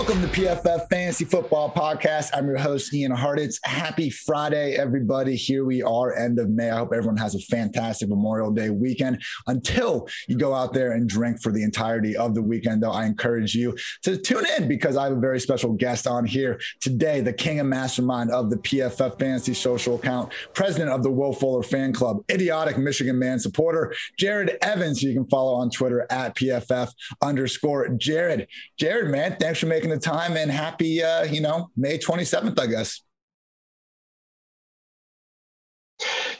Welcome to PFF Fantasy Football Podcast. I'm your host, Ian Hartitz. Happy Friday, everybody. Here we are, end of May. I hope everyone has a fantastic Memorial Day weekend. Until you go out there and drink for the entirety of the weekend, though, I encourage you to tune in because I have a very special guest on here today, the king and mastermind of the PFF Fantasy Social Account, president of the Will Fuller Fan Club, idiotic Michigan man supporter, Jarad Evans, you can follow on Twitter at PFF underscore Jarad. Jarad, man, thanks for making the time and happy, uh, you know, May 27th, I guess.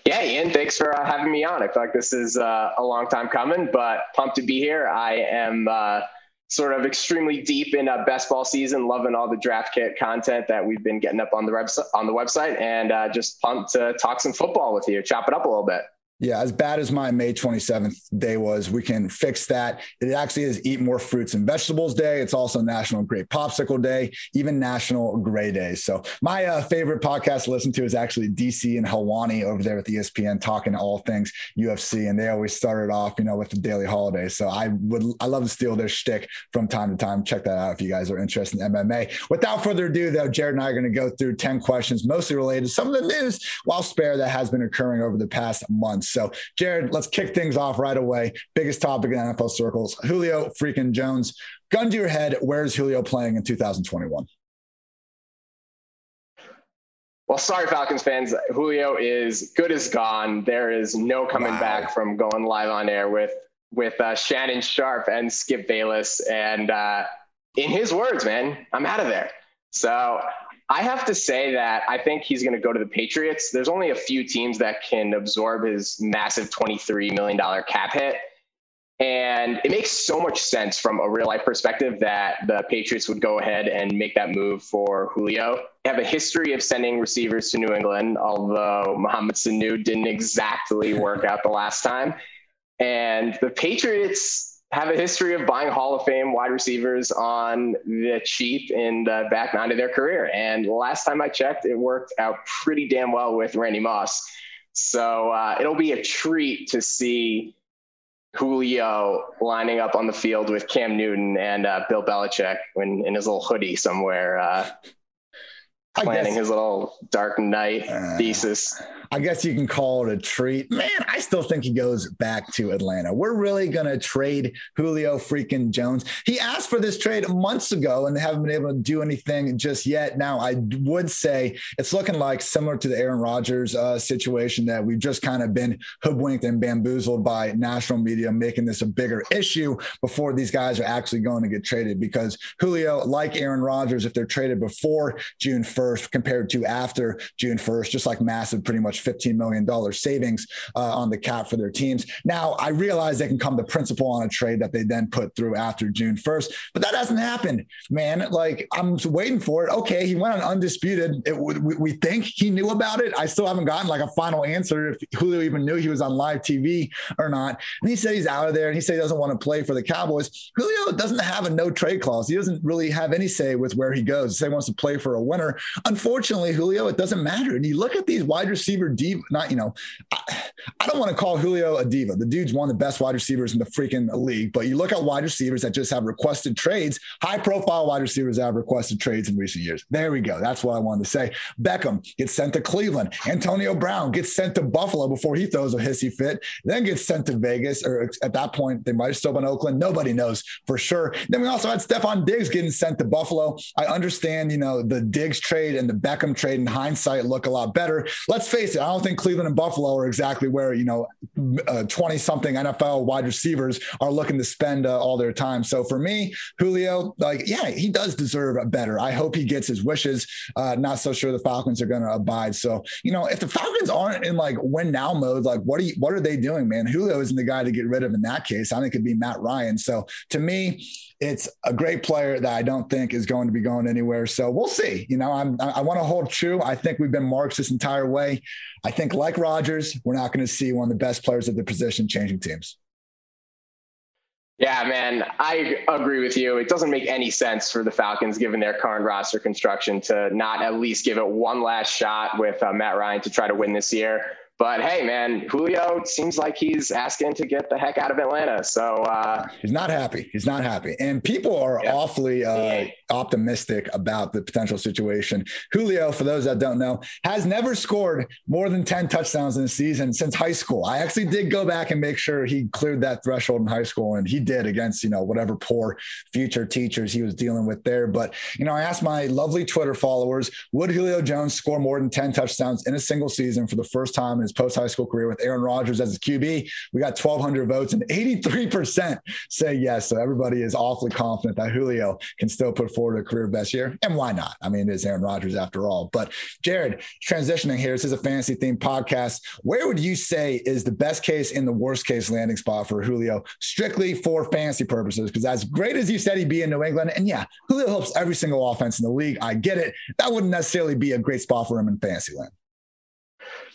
Yeah, Ian, thanks for uh, having me on. I feel like this is uh, a long time coming, but pumped to be here. I am uh, sort of extremely deep in a best ball season, loving all the draft kit content that we've been getting up on the website, on the website, and uh, just pumped to talk some football with you, chop it up a little bit. Yeah, as bad as my May 27th day was, we can fix that. It actually is Eat More Fruits and Vegetables Day. It's also National Grape Popsicle Day, even National Gray Day. So, my uh, favorite podcast to listen to is actually DC and Helwani over there at the ESPN talking all things UFC. And they always started off, you know, with the daily holiday. So, I would, I love to steal their shtick from time to time. Check that out if you guys are interested in MMA. Without further ado, though, Jarad and I are going to go through 10 questions, mostly related to some of the news while spare that has been occurring over the past months. So, Jarad, let's kick things off right away. Biggest topic in NFL circles Julio freaking Jones. Gun to your head, where's Julio playing in 2021? Well, sorry, Falcons fans. Julio is good as gone. There is no coming wow. back from going live on air with with uh, Shannon Sharpe and Skip Bayless. And uh, in his words, man, I'm out of there. So I have to say that I think he's going to go to the Patriots. There's only a few teams that can absorb his massive $23 million cap hit. And it makes so much sense from a real life perspective that the Patriots would go ahead and make that move for Julio. They have a history of sending receivers to New England, although Mohamed Sanu didn't exactly work out the last time. And the Patriots have a history of buying Hall of Fame wide receivers on the cheap in the back nine of their career. And last time I checked, it worked out pretty damn well with Randy Moss. So uh, it'll be a treat to see Julio lining up on the field with Cam Newton and uh, Bill Belichick when in his little hoodie somewhere, uh, planning his little Dark Knight uh, thesis. I guess you can call it a treat. Man, I still think he goes back to Atlanta. We're really going to trade Julio freaking Jones. He asked for this trade months ago and they haven't been able to do anything just yet. Now, I would say it's looking like similar to the Aaron Rodgers uh, situation that we've just kind of been hoodwinked and bamboozled by national media, making this a bigger issue before these guys are actually going to get traded. Because Julio, like Aaron Rodgers, if they're traded before June 1st compared to after June 1st, just like massive, pretty much $15 million savings uh, on the cap for their teams. Now, I realize they can come to principle on a trade that they then put through after June 1st, but that hasn't happened, man. Like, I'm waiting for it. Okay, he went on undisputed. It, we, we think he knew about it. I still haven't gotten like a final answer if Julio even knew he was on live TV or not. And he said he's out of there and he said he doesn't want to play for the Cowboys. Julio doesn't have a no trade clause. He doesn't really have any say with where he goes. He wants to play for a winner. Unfortunately, Julio, it doesn't matter. And you look at these wide receiver diva, not, you know, I, I don't want to call Julio a diva. The dude's one of the best wide receivers in the freaking league. But you look at wide receivers that just have requested trades, high profile wide receivers that have requested trades in recent years. There we go. That's what I wanted to say. Beckham gets sent to Cleveland. Antonio Brown gets sent to Buffalo before he throws a hissy fit, then gets sent to Vegas. Or at that point, they might have still been Oakland. Nobody knows for sure. Then we also had Stefon Diggs getting sent to Buffalo. I understand, you know, the Diggs trade and the Beckham trade in hindsight look a lot better. Let's face it, I don't think Cleveland and Buffalo are exactly where, you know, 20 uh, something NFL wide receivers are looking to spend uh, all their time. So for me, Julio, like, yeah, he does deserve a better. I hope he gets his wishes. Uh, not so sure the Falcons are going to abide. So, you know, if the Falcons aren't in like win now mode, like what are you, what are they doing, man? Julio isn't the guy to get rid of in that case. I think it'd be Matt Ryan. So to me, it's a great player that I don't think is going to be going anywhere. So we'll see. You know, I'm, I want to hold true. I think we've been marks this entire way. I think, like Rodgers, we're not going to see one of the best players of the position changing teams. Yeah, man, I agree with you. It doesn't make any sense for the Falcons, given their current roster construction, to not at least give it one last shot with uh, Matt Ryan to try to win this year. But hey, man, Julio seems like he's asking to get the heck out of Atlanta. So uh, he's not happy. He's not happy, and people are yeah. awfully uh, optimistic about the potential situation. Julio, for those that don't know, has never scored more than ten touchdowns in a season since high school. I actually did go back and make sure he cleared that threshold in high school, and he did against you know whatever poor future teachers he was dealing with there. But you know, I asked my lovely Twitter followers, would Julio Jones score more than ten touchdowns in a single season for the first time in his post high school career with Aaron Rodgers as his QB. We got 1,200 votes and 83% say yes. So everybody is awfully confident that Julio can still put a career best year. And why not? I mean, it's Aaron Rodgers after all. But Jarad, transitioning here, this is a fantasy themed podcast. Where would you say is the best case and the worst case landing spot for Julio, strictly for fantasy purposes? Because as great as you said he'd be in New England, and yeah, Julio helps every single offense in the league. I get it. That wouldn't necessarily be a great spot for him in fantasy land.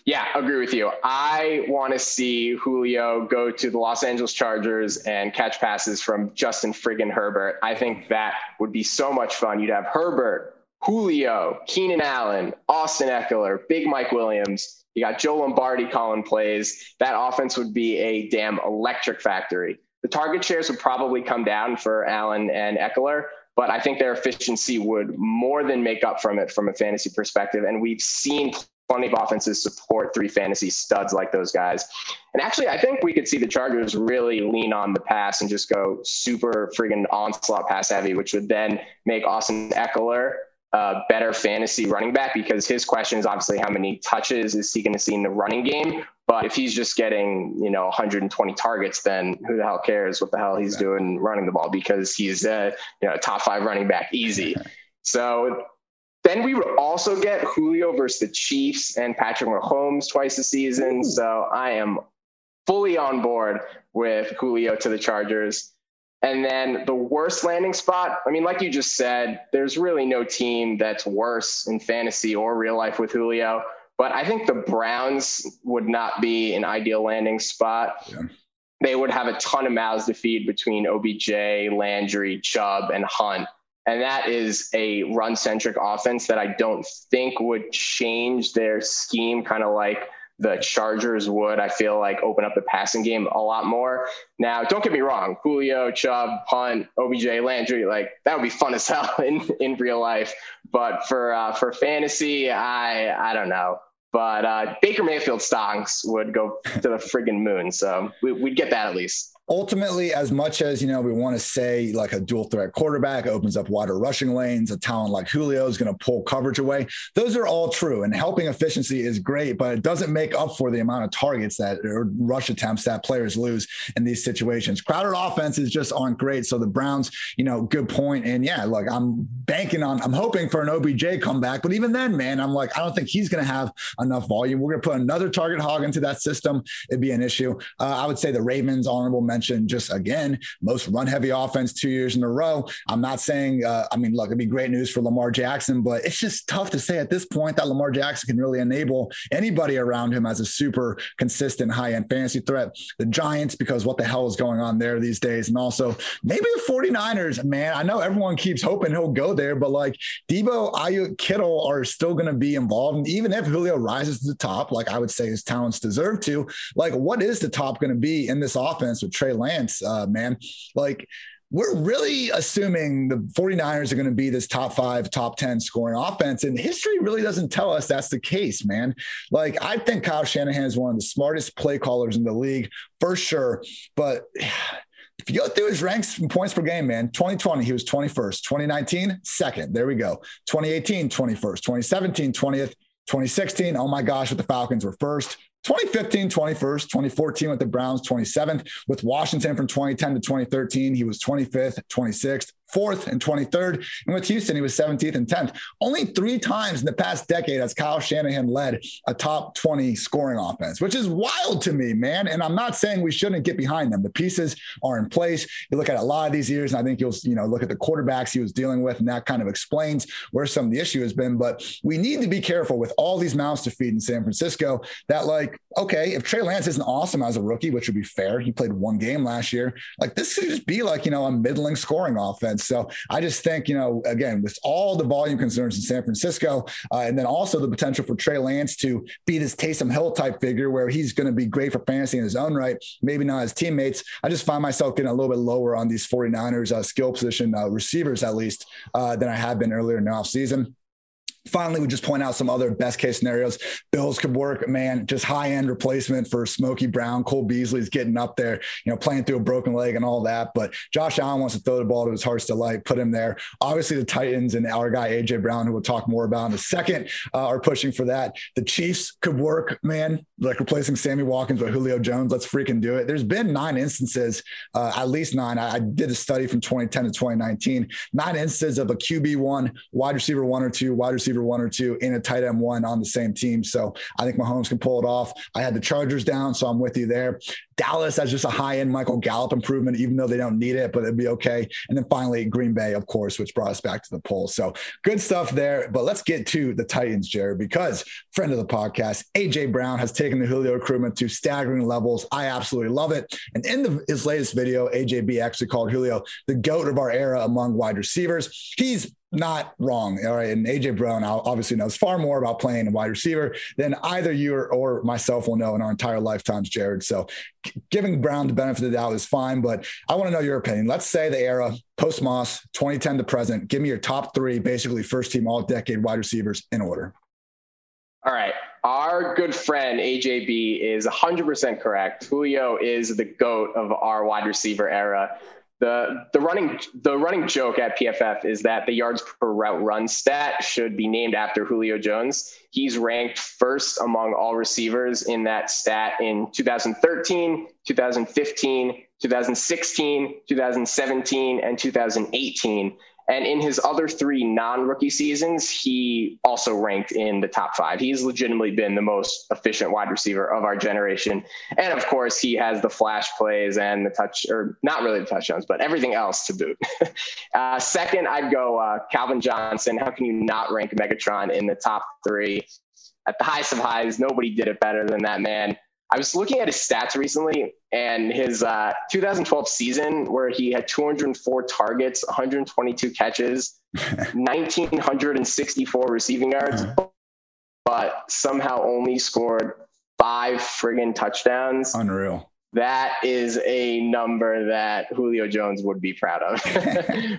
Yeah, agree with you. I want to see Julio go to the Los Angeles Chargers and catch passes from Justin friggin' Herbert. I think that would be so much fun. You'd have Herbert, Julio, Keenan Allen, Austin Ekeler, Big Mike Williams. You got Joe Lombardi calling plays. That offense would be a damn electric factory. The target shares would probably come down for Allen and Ekeler, but I think their efficiency would more than make up from it from a fantasy perspective. And we've seen plenty of offenses support three fantasy studs like those guys. And actually, I think we could see the Chargers really lean on the pass and just go super friggin' onslaught pass heavy, which would then make Austin Ekeler a better fantasy running back because his question is obviously how many touches is he going to see in the running game. But if he's just getting, you know, 120 targets, then who the hell cares what the hell he's doing running the ball because he's a, you know, top five running back easy. So then we would also get Julio versus the Chiefs and Patrick Mahomes twice a season. So I am fully on board with Julio to the Chargers. And then the worst landing spot, I mean, like you just said, there's really no team that's worse in fantasy or real life with Julio. But I think the Browns would not be an ideal landing spot. Yeah. They would have a ton of mouths to feed between OBJ, Landry, Chubb, and Hunt. And that is a run centric offense that I don't think would change their scheme, kind of like the Chargers would, I feel like, open up the passing game a lot more. Now, don't get me wrong, Julio, Chubb, Hunt, OBJ, Landry, like that would be fun as hell in, in real life. But for uh, for fantasy, I I don't know. But uh, Baker Mayfield stocks would go to the friggin' moon. So we, we'd get that at least ultimately, as much as you know, we want to say like a dual threat quarterback opens up wider rushing lanes, a talent like Julio is going to pull coverage away. Those are all true, and helping efficiency is great, but it doesn't make up for the amount of targets that or rush attempts that players lose in these situations. Crowded offenses just aren't great. So the Browns, you know, good point. And yeah, look, I'm banking on, I'm hoping for an OBJ comeback, but even then, man, I'm like, I don't think he's going to have enough volume. We're going to put another target hog into that system. It'd be an issue. Uh, I would say the Ravens honorable just again, most run heavy offense two years in a row. I'm not saying, uh, I mean, look, it'd be great news for Lamar Jackson, but it's just tough to say at this point that Lamar Jackson can really enable anybody around him as a super consistent high end fantasy threat. The Giants, because what the hell is going on there these days? And also maybe the 49ers, man. I know everyone keeps hoping he'll go there, but like Deebo, Aiyuk, Kittle are still going to be involved. And even if Julio rises to the top, like I would say his talents deserve to, like what is the top going to be in this offense with Trey Lance, uh, man. Like, we're really assuming the 49ers are going to be this top five, top 10 scoring offense. And history really doesn't tell us that's the case, man. Like, I think Kyle Shanahan is one of the smartest play callers in the league for sure. But if you go through his ranks and points per game, man, 2020, he was 21st. 2019, second. There we go. 2018, 21st. 2017, 20th. 2016, oh my gosh, with the Falcons were first. 2015, 21st, 2014 with the Browns, 27th. With Washington from 2010 to 2013, he was 25th, 26th, fourth and 23rd. And with Houston, he was 17th and 10th. Only three times in the past decade has Kyle Shanahan led a top 20 scoring offense, which is wild to me, man. And I'm not saying we shouldn't get behind them. The pieces are in place. You look at a lot of these years, and I think you'll, you know, look at the quarterbacks he was dealing with, and that kind of explains where some of the issue has been. But we need to be careful with all these mouths to feed in San Francisco that, like, okay, if Trey Lance isn't awesome as a rookie, which would be fair, he played one game last year, like this could just be like, you know, a middling scoring offense. So I just think, you know, again, with all the volume concerns in San Francisco, uh, and then also the potential for Trey Lance to be this Taysom Hill type figure where he's going to be great for fantasy in his own right, maybe not his teammates. I just find myself getting a little bit lower on these 49ers uh, skill position uh, receivers, at least, uh, than I have been earlier in the offseason. Finally, we just point out some other best case scenarios. Bills could work, man, just high end replacement for Smokey Brown. Cole Beasley's getting up there, you know, playing through a broken leg and all that. But Josh Allen wants to throw the ball to his heart's delight, put him there. Obviously, the Titans and our guy, AJ Brown, who we'll talk more about in a second, uh, are pushing for that. The Chiefs could work, man, like replacing Sammy Watkins with Julio Jones. Let's freaking do it. There's been nine instances, uh, at least nine. I, I did a study from 2010 to 2019, nine instances of a QB1, wide receiver one or two, wide receiver receiver one or two in a tight end one on the same team. So I think Mahomes can pull it off. I had the Chargers down, so I'm with you there. Dallas has just a high end Michael Gallup improvement, even though they don't need it, but it'd be okay. And then finally, Green Bay, of course, which brought us back to the poll. So good stuff there. But let's get to the Titans, Jared, because friend of the podcast, AJ Brown has taken the Julio recruitment to staggering levels. I absolutely love it. And in the, his latest video, AJB actually called Julio the goat of our era among wide receivers. He's not wrong. All right. And AJ Brown obviously knows far more about playing a wide receiver than either you or, or myself will know in our entire lifetimes, Jarad. So giving Brown the benefit of the doubt is fine, but I want to know your opinion. Let's say the era post Moss, 2010 to present. Give me your top three, basically first team all decade wide receivers in order. All right. Our good friend AJB is 100% correct. Julio is the GOAT of our wide receiver era the the running the running joke at PFF is that the yards per route run stat should be named after Julio Jones. He's ranked first among all receivers in that stat in 2013, 2015, 2016, 2017, and 2018. And in his other three non rookie seasons, he also ranked in the top five. He's legitimately been the most efficient wide receiver of our generation. And of course, he has the flash plays and the touch, or not really the touchdowns, but everything else to boot. uh, second, I'd go uh, Calvin Johnson. How can you not rank Megatron in the top three? At the highest of highs, nobody did it better than that man. I was looking at his stats recently, and his uh, 2012 season, where he had 204 targets, 122 catches, 1,964 receiving yards, uh-huh. but somehow only scored five friggin' touchdowns. Unreal. That is a number that Julio Jones would be proud of.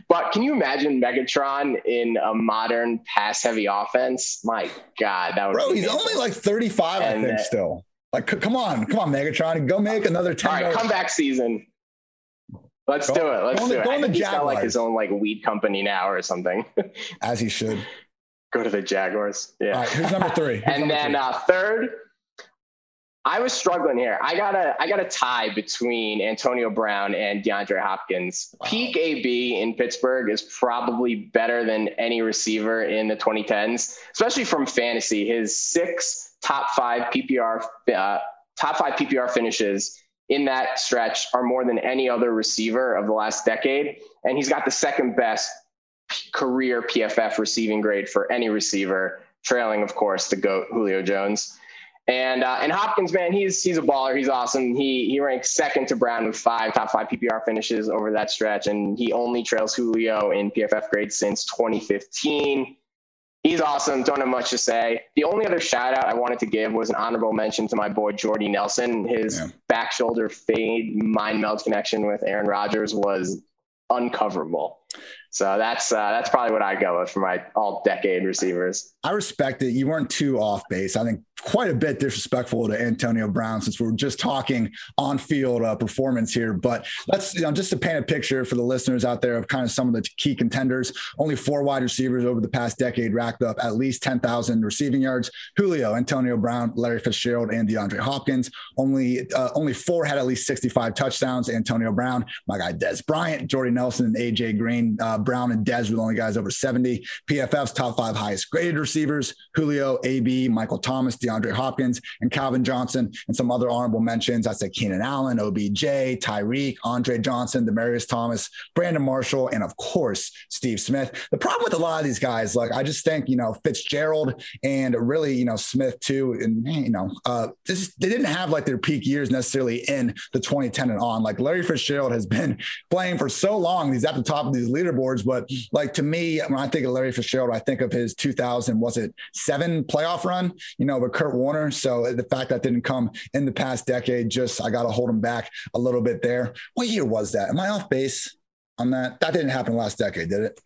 but can you imagine Megatron in a modern pass heavy offense? My God, that would Bro, he's only like 35, and I think, still. Like, come on, come on, Megatron, go make another ten. All right, comeback season. Let's go, do it. Let's do it. I think he's got like his own like weed company now or something. As he should. Go to the Jaguars. Yeah. All right, who's number three? Who's and number then uh, third, I was struggling here. I got a I got a tie between Antonio Brown and DeAndre Hopkins. Wow. Peak AB in Pittsburgh is probably better than any receiver in the 2010s, especially from fantasy. His six top five PPR uh, top five PPR finishes in that stretch are more than any other receiver of the last decade, and he's got the second best career PFF receiving grade for any receiver, trailing of course the goat Julio Jones. And uh, and Hopkins, man, he's he's a baller. He's awesome. He he ranks second to Brown with five top five PPR finishes over that stretch, and he only trails Julio in PFF grade since 2015 he's awesome. Don't have much to say. The only other shout out I wanted to give was an honorable mention to my boy Jordy Nelson. His yeah. back shoulder fade mind meld connection with Aaron Rodgers was uncoverable. So that's uh, that's probably what I go with for my all decade receivers. I respect it. You weren't too off base. I think quite a bit disrespectful to Antonio Brown since we're just talking on field uh, performance here. But let's, you know, just to paint a picture for the listeners out there of kind of some of the key contenders. Only four wide receivers over the past decade racked up at least 10,000 receiving yards. Julio, Antonio Brown, Larry Fitzgerald, and DeAndre Hopkins. Only uh, only four had at least 65 touchdowns. Antonio Brown, my guy Dez Bryant, Jordy Nelson, and AJ Green. Uh, Brown and Dez were the only guys over 70. PFF's top five highest graded receivers: Julio, AB, Michael Thomas, DeAndre Hopkins, and Calvin Johnson, and some other honorable mentions. I said Keenan Allen, OBJ, Tyreek, Andre Johnson, Demaryius Thomas, Brandon Marshall, and of course Steve Smith. The problem with a lot of these guys, like I just think you know Fitzgerald and really you know Smith too, and you know uh, this, they didn't have like their peak years necessarily in the 2010 and on. Like Larry Fitzgerald has been playing for so long, he's at the top of these leaderboards. But like to me, when I think of Larry Fitzgerald, I think of his 2000 was it seven playoff run, you know, with Kurt Warner. So uh, the fact that didn't come in the past decade, just I got to hold him back a little bit there. What year was that? Am I off base on that? That didn't happen last decade, did it?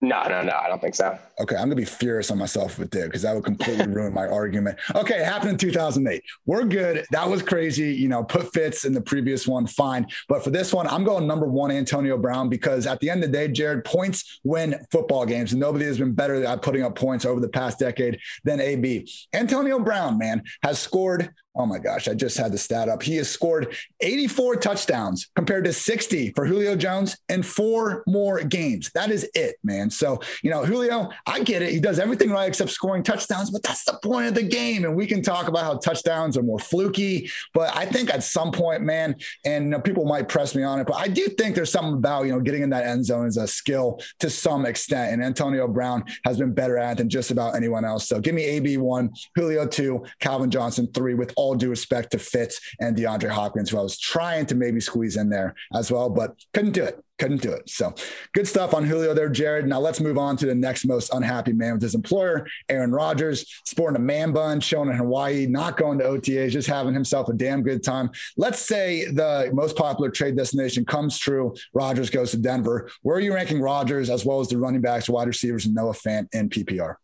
No, no, no. I don't think so. Okay, I'm gonna be furious on myself with it because that would completely ruin my argument. Okay, it happened in 2008. We're good. That was crazy. You know, put Fitz in the previous one, fine. But for this one, I'm going number one, Antonio Brown, because at the end of the day, Jarad, points win football games, nobody has been better at putting up points over the past decade than AB. Antonio Brown, man, has scored Oh my gosh, I just had the stat up. He has scored 84 touchdowns compared to 60 for Julio Jones in four more games. That is it, man. So, you know, Julio, I get it. He does everything right except scoring touchdowns, but that's the point of the game. And we can talk about how touchdowns are more fluky. But I think at some point, man, and you know, people might press me on it, but I do think there's something about, you know, getting in that end zone is a skill to some extent. And Antonio Brown has been better at it than just about anyone else. So give me AB one, Julio two, Calvin Johnson three with all all due respect to Fitz and DeAndre Hopkins, who I was trying to maybe squeeze in there as well, but couldn't do it. Couldn't do it. So good stuff on Julio there, Jarad. Now let's move on to the next most unhappy man with his employer, Aaron Rodgers, sporting a man bun, showing in Hawaii, not going to OTAs, just having himself a damn good time. Let's say the most popular trade destination comes true. Rodgers goes to Denver. Where are you ranking Rodgers as well as the running backs, wide receivers, and Noah Fant in PPR?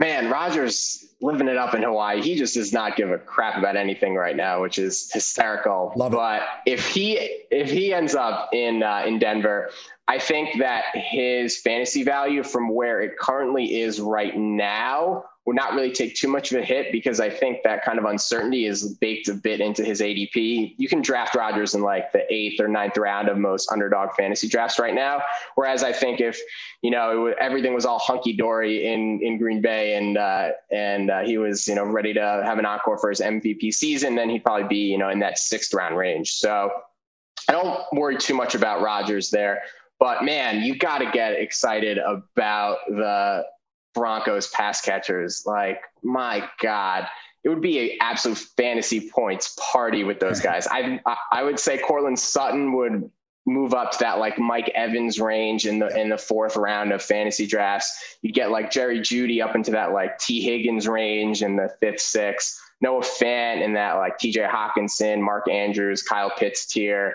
Man, Rodgers living it up in Hawaii. He just does not give a crap about anything right now, which is hysterical. Love but if he if he ends up in uh, in Denver, I think that his fantasy value from where it currently is right now would not really take too much of a hit because I think that kind of uncertainty is baked a bit into his ADP. You can draft Rodgers in like the eighth or ninth round of most underdog fantasy drafts right now. Whereas I think if you know everything was all hunky dory in in Green Bay and uh, and uh, he was you know ready to have an encore for his MVP season, then he'd probably be you know in that sixth round range. So I don't worry too much about Rodgers there. But man, you got to get excited about the Broncos pass catchers. Like, my God, it would be an absolute fantasy points party with those guys. I I would say Courtland Sutton would move up to that like Mike Evans range in the in the fourth round of fantasy drafts. You get like Jerry Jeudy up into that like Tee Higgins range in the fifth, sixth. Noah Fant in that like T.J. Hockenson, Mark Andrews, Kyle Pitts tier.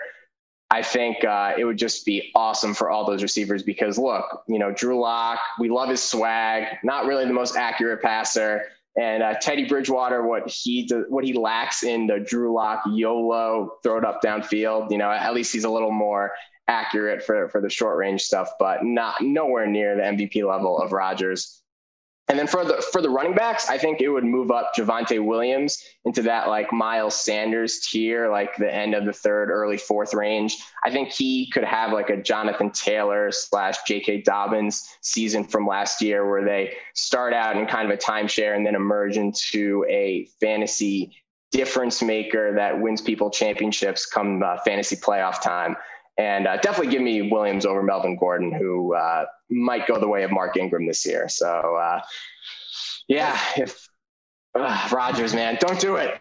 I think uh, it would just be awesome for all those receivers because look, you know, Drew Lock, we love his swag, not really the most accurate passer. And uh, Teddy Bridgewater, what he what he lacks in the Drew Lock YOLO throw it up downfield, you know, at least he's a little more accurate for for the short range stuff, but not nowhere near the MVP level of Rodgers. And then for the for the running backs, I think it would move up Javonte Williams into that like Miles Sanders tier, like the end of the third, early fourth range. I think he could have like a Jonathan Taylor slash J.K. Dobbins season from last year, where they start out in kind of a timeshare and then emerge into a fantasy difference maker that wins people championships come uh, fantasy playoff time. And uh, definitely give me Williams over Melvin Gordon, who uh, might go the way of Mark Ingram this year. So, uh, yeah, if Rodgers, man, don't do it.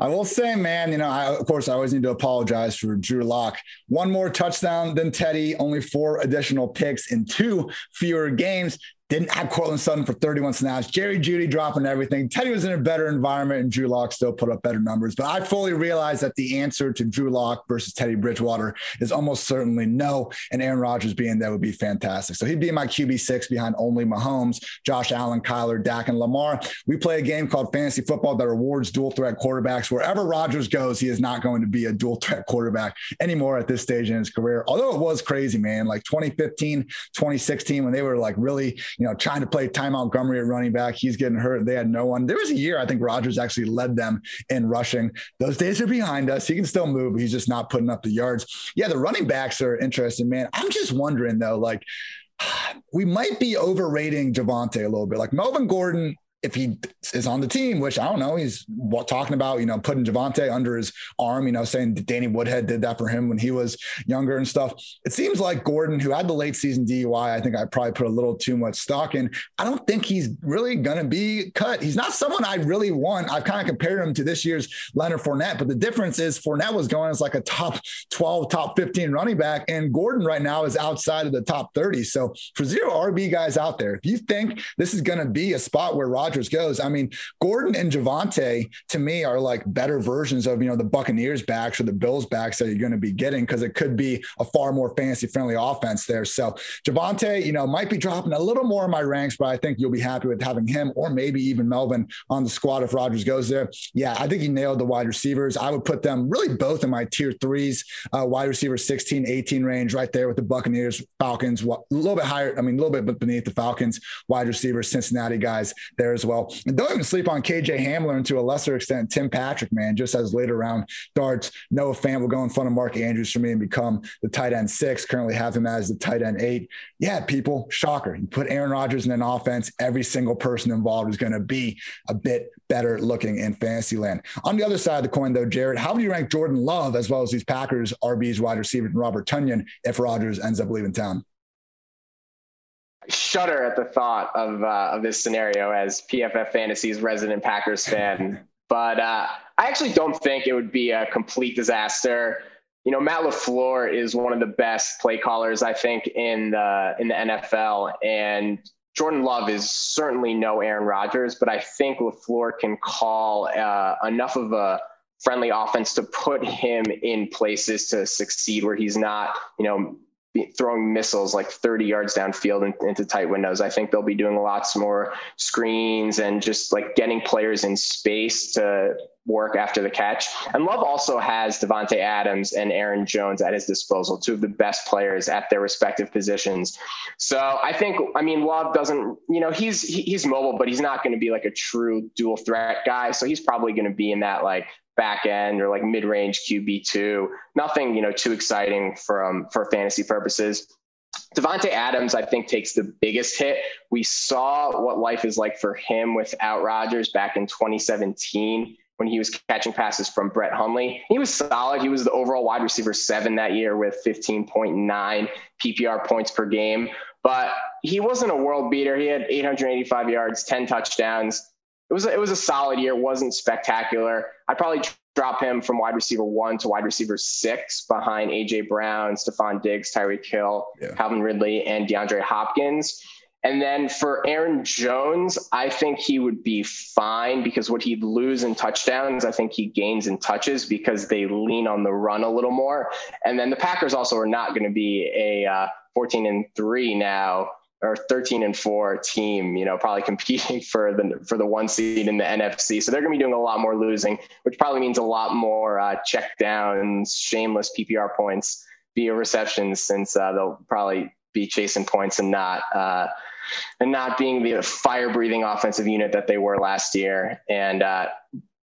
I will say, man, you know, I, of course, I always need to apologize for Drew Lock. One more touchdown than Teddy, only four additional picks in two fewer games. Didn't have Courtland Sutton for 31 snaps. Jerry Jeudy dropping everything. Teddy was in a better environment, and Drew Lock still put up better numbers. But I fully realize that the answer to Drew Lock versus Teddy Bridgewater is almost certainly no. And Aaron Rodgers being there would be fantastic. So he'd be my QB six behind only Mahomes, Josh Allen, Kyler, Dak, and Lamar. We play a game called fantasy football that rewards dual threat quarterbacks. Wherever Rodgers goes, he is not going to be a dual threat quarterback anymore at this stage in his career. Although it was crazy, man. Like 2015, 2016, when they were like really, you know, trying to play Ty Montgomery at running back. He's getting hurt. They had no one. There was a year I think Rodgers actually led them in rushing. Those days are behind us. He can still move, but he's just not putting up the yards. Yeah, the running backs are interesting, man. I'm just wondering though, like we might be overrating Javonte a little bit. Like Melvin Gordon if he is on the team, which I don't know, he's talking about, you know, putting Javonte under his arm, you know, saying Danny Woodhead did that for him when he was younger and stuff. It seems like Gordon, who had the late season DUI, I think I probably put a little too much stock in. I don't think he's really going to be cut. He's not someone I really want. I've kind of compared him to this year's Leonard Fournette, but the difference is Fournette was going as like a top 12, top 15 running back, and Gordon right now is outside of the top 30. So for zero RB guys out there, if you think this is going to be a spot where Rodgers Rodgers goes. I mean, Gordon and Javonte to me are like better versions of, you know, the Buccaneers backs or the Bills backs that you're going to be getting because it could be a far more fantasy friendly offense there. So Javonte, you know, might be dropping a little more in my ranks, but I think you'll be happy with having him or maybe even Melvin on the squad if Rodgers goes there. Yeah, I think he nailed the wide receivers. I would put them really both in my tier threes, uh, wide receiver 16, 18 range right there with the Buccaneers, Falcons, a little bit higher. I mean, a little bit beneath the Falcons, wide receivers, Cincinnati guys there as well. And don't even sleep on KJ Hamler and to a lesser extent, Tim Patrick, man, just as later round darts. Noah Fant will go in front of Mark Andrews for me and become the tight end six. Currently have him as the tight end eight. Yeah, people, shocker. You put Aaron Rodgers in an offense, every single person involved is going to be a bit better looking in fantasy land. On the other side of the coin, though, Jarad, how do you rank Jordan Love as well as these Packers RBs wide receiver and Robert Tonyan if Rodgers ends up leaving town? Shudder at the thought of uh, of this scenario as PFF Fantasy's resident Packers fan. But uh, I actually don't think it would be a complete disaster. You know, Matt LaFleur is one of the best play callers I think in the in the NFL, and Jordan Love is certainly no Aaron Rodgers, but I think LaFleur can call uh, enough of a friendly offense to put him in places to succeed where he's not, you know, throwing missiles like 30 yards downfield in, into tight windows. I think they'll be doing lots more screens and just like getting players in space to work after the catch. And Love also has Davante Adams and Aaron Jones at his disposal, two of the best players at their respective positions. So I think, I mean, Love doesn't, you know, he's he's mobile, but he's not going to be like a true dual threat guy. So he's probably going to be in that like back end or like mid range QB two. Nothing, you know, too exciting from for fantasy purposes. Davante Adams, I think, takes the biggest hit. We saw what life is like for him without Rodgers back in 2017 when he was catching passes from Brett Hundley. He was solid. He was the overall wide receiver seven that year with 15.9 PPR points per game. But he wasn't a world beater. He had 885 yards, 10 touchdowns it was a, it was a solid year. It wasn't spectacular. I'd probably drop him from wide receiver one to wide receiver six behind AJ Brown, Stefon Diggs, Tyreek Hill, yeah. Calvin Ridley, and DeAndre Hopkins. And then for Aaron Jones, I think he would be fine because what he'd lose in touchdowns, I think he gains in touches because they lean on the run a little more. And then the Packers also are not going to be a uh, 14 and three now or 13 and 4 team, you know, probably competing for the for the one seed in the NFC. So they're going to be doing a lot more losing, which probably means a lot more uh, check downs, shameless PPR points via receptions, since uh, they'll probably be chasing points and not uh, and not being the fire breathing offensive unit that they were last year. And uh,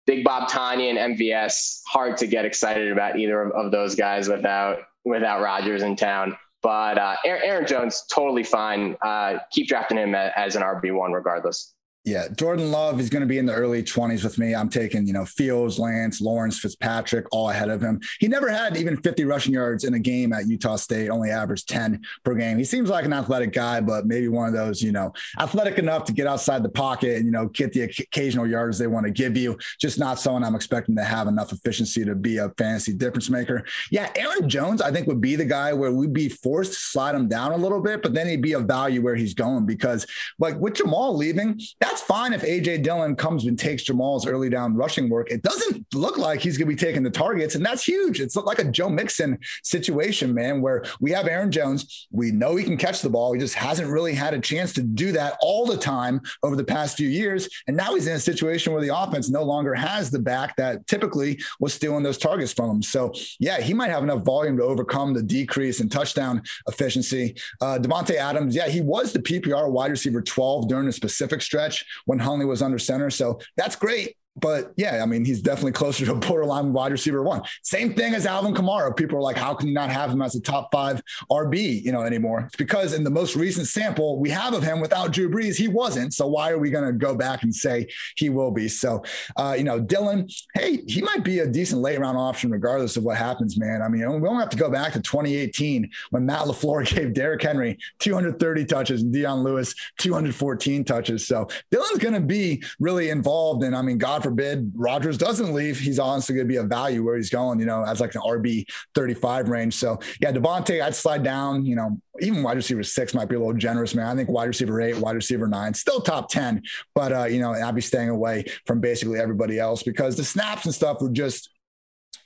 Big Bob Tonyan and MVS, hard to get excited about either of, of those guys without without Rodgers in town. But uh, Aaron Jones, totally fine. Uh, keep drafting him as an RB1 regardless. Yeah, Jordan Love is going to be in the early 20s with me. I'm taking, you know, Fields, Lance, Lawrence, Fitzpatrick all ahead of him. He never had even 50 rushing yards in a game at Utah State, only averaged 10 per game. He seems like an athletic guy, but maybe one of those, you know, athletic enough to get outside the pocket and, you know, get the occasional yards they want to give you. Just not someone I'm expecting to have enough efficiency to be a fantasy difference maker. Yeah, Aaron Jones, I think, would be the guy where we'd be forced to slide him down a little bit, but then he'd be of value where he's going because, like, with Jamal leaving, that's fine if AJ Dillon comes and takes Jamal's early down rushing work. It doesn't look like he's going to be taking the targets, and that's huge. It's like a Joe Mixon situation, man, where we have Aaron Jones. We know he can catch the ball. He just hasn't really had a chance to do that all the time over the past few years. And now he's in a situation where the offense no longer has the back that typically was stealing those targets from him. So, yeah, he might have enough volume to overcome the decrease in touchdown efficiency. Uh, Davante Adams, yeah, he was the PPR wide receiver 12 during a specific stretch when Hundley was under center. So that's great. But yeah, I mean, he's definitely closer to borderline wide receiver one. Same thing as Alvin Kamara. People are like, how can you not have him as a top five RB, you know, anymore? It's because in the most recent sample we have of him without Drew Brees, he wasn't. So why are we going to go back and say he will be? So, uh, you know, Dillon, hey, he might be a decent late round option regardless of what happens, man. I mean, we don't have to go back to 2018 when Matt LaFleur gave Derrick Henry 230 touches and Dion Lewis 214 touches. So Dillon's going to be really involved. And I mean, God forbid Rodgers doesn't leave, he's honestly going to be a value where he's going, you know, as like an RB 35 range. So yeah, Davante, I'd slide down, you know, even wide receiver six might be a little generous, man. I think wide receiver eight, wide receiver nine, still top 10, but, uh, you know, I'd be staying away from basically everybody else because the snaps and stuff were just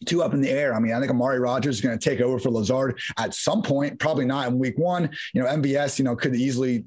two up in the air. I mean, I think Amari Rodgers is going to take over for Lazard at some point, probably not in week one. You know, MVS, you know, could easily,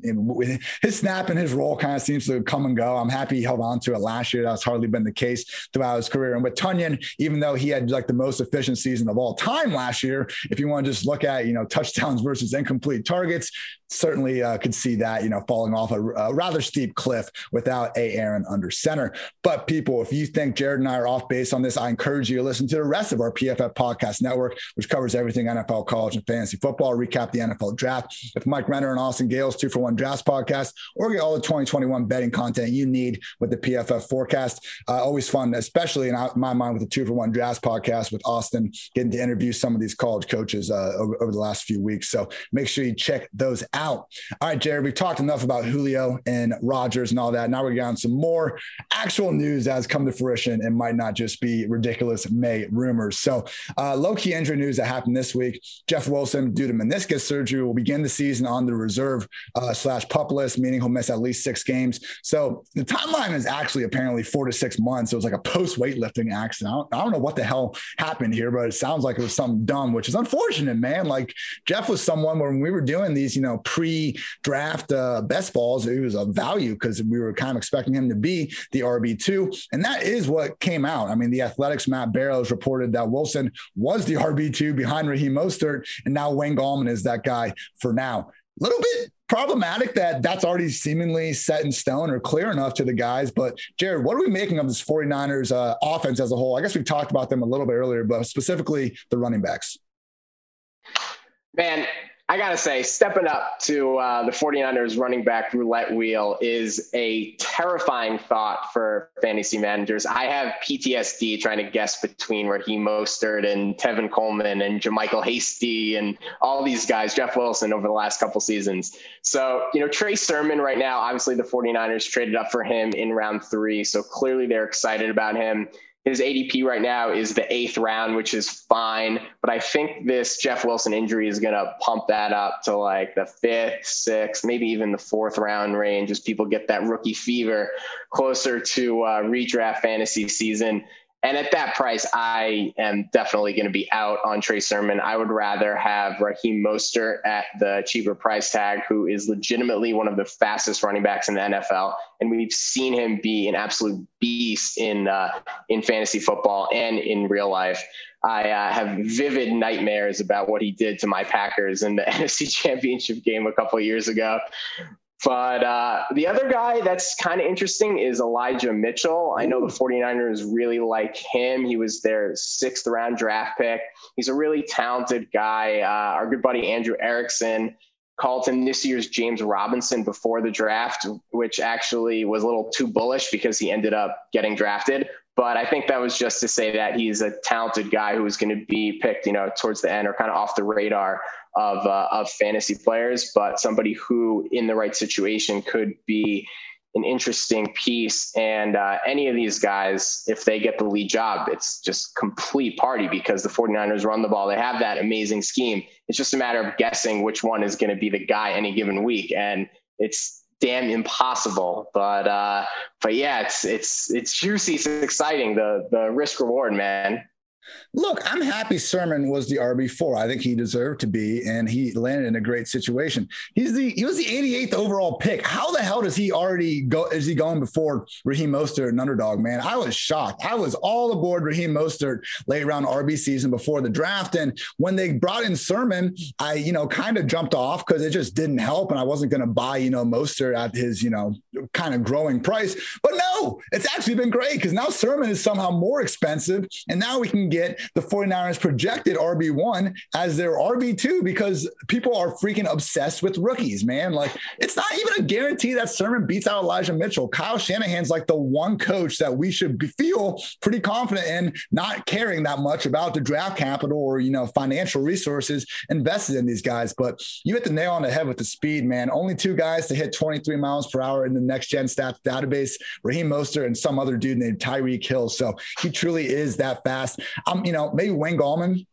his snap and his role kind of seems to come and go. I'm happy he held on to it last year. That's hardly been the case throughout his career. And with Tonyan, even though he had like the most efficient season of all time last year, if you want to just look at, you know, touchdowns versus incomplete targets, certainly uh, could see that, you know, falling off a, a, rather steep cliff without a Aaron under center. But people, if you think Jarad and I are off base on this, I encourage you to listen to the rest of our PFF podcast network, which covers everything NFL, college, and fantasy football. Recap the NFL draft with Mike Renner and Austin Gales, two for one drafts podcast, or get all the 2021 betting content you need with the PFF forecast. Uh, always fun, especially in my mind with the two for one drafts podcast with Austin, getting to interview some of these college coaches uh, over, over the last few weeks. So make sure you check those out out. All right, Jarad, we've talked enough about Julio and Rodgers and all that. Now we're getting some more actual news that has come to fruition and might not just be ridiculous May rumors. So, uh, low key injury news that happened this week Jeff Wilson, due to meniscus surgery, will begin the season on the reserve uh, slash pup list, meaning he'll miss at least six games. So, the timeline is actually apparently four to six months. It was like a post weightlifting accident. I don't, I don't know what the hell happened here, but it sounds like it was something dumb, which is unfortunate, man. Like, Jeff was someone when we were doing these, you know, pre-draft uh, best balls, it was a value because we were kind of expecting him to be the RB two, and that is what came out. I mean, the Athletics Matt Barrows reported that Wilson was the RB two behind Raheem Mostert, and now Wayne Gallman is that guy for now. A little bit problematic that that's already seemingly set in stone or clear enough to the guys. But Jarad, what are we making of this 49ers uh, offense as a whole? I guess we've talked about them a little bit earlier, but specifically the running backs. Man, I got to say, stepping up to uh, the 49ers running back roulette wheel is a terrifying thought for fantasy managers. I have PTSD trying to guess between Raheem Mostert and Tevin Coleman and JaMycal Hasty and all these guys, Jeff Wilson over the last couple seasons. So, you know, Trey Sermon right now, obviously the 49ers traded up for him in round three. So clearly they're excited about him. His ADP right now is the eighth round, which is fine. But I think this Jeff Wilson injury is going to pump that up to like the fifth, sixth, maybe even the fourth round range as people get that rookie fever closer to uh, redraft fantasy season. And at that price, I am definitely going to be out on Trey Sermon. I would rather have Raheem Mostert at the cheaper price tag, who is legitimately one of the fastest running backs in the NFL, and we've seen him be an absolute beast in uh, in fantasy football and in real life. I uh, have vivid nightmares about what he did to my Packers in the NFC Championship game a couple years ago. But uh, the other guy that's kind of interesting is Elijah Mitchell. I know the 49ers really like him. He was their sixth round draft pick. He's a really talented guy. Uh, our good buddy Andrew Erickson called him this year's James Robinson before the draft, which actually was a little too bullish because he ended up getting drafted. But I think that was just to say that he's a talented guy who is going to be picked, you know, towards the end or kind of off the radar of uh, of fantasy players, but somebody who, in the right situation, could be an interesting piece. And uh, any of these guys, if they get the lead job, it's just complete party because the 49ers run the ball. They have that amazing scheme. It's just a matter of guessing which one is going to be the guy any given week. And it's damn impossible. But uh, but yeah, it's it's it's juicy. It's exciting. The the risk reward, man. Look, I'm happy Sermon was the RB4. I think he deserved to be, and he landed in a great situation. He's the he was the 88th overall pick. How the hell does he already go? Is he going before Raheem Mostert and underdog? Man, I was shocked. I was all aboard Raheem Mostert late round RB season before the draft, and when they brought in Sermon, I you know kind of jumped off because it just didn't help, and I wasn't going to buy you know Mostert at his you know kind of growing price. But no, it's actually been great because now Sermon is somehow more expensive, and now we can get the 49ers projected RB1 as their RB2 because people are freaking obsessed with rookies, man. Like, it's not even a guarantee that Sermon beats out Elijah Mitchell. Kyle Shanahan's like the one coach that we should be, feel pretty confident in not caring that much about the draft capital or, you know, financial resources invested in these guys. But you hit the nail on the head with the speed, man. Only two guys to hit 23 miles per hour in the next gen stats database, Raheem Mostert and some other dude named Tyreek Hill. So he truly is that fast. I'm, you know, maybe Wayne Gallman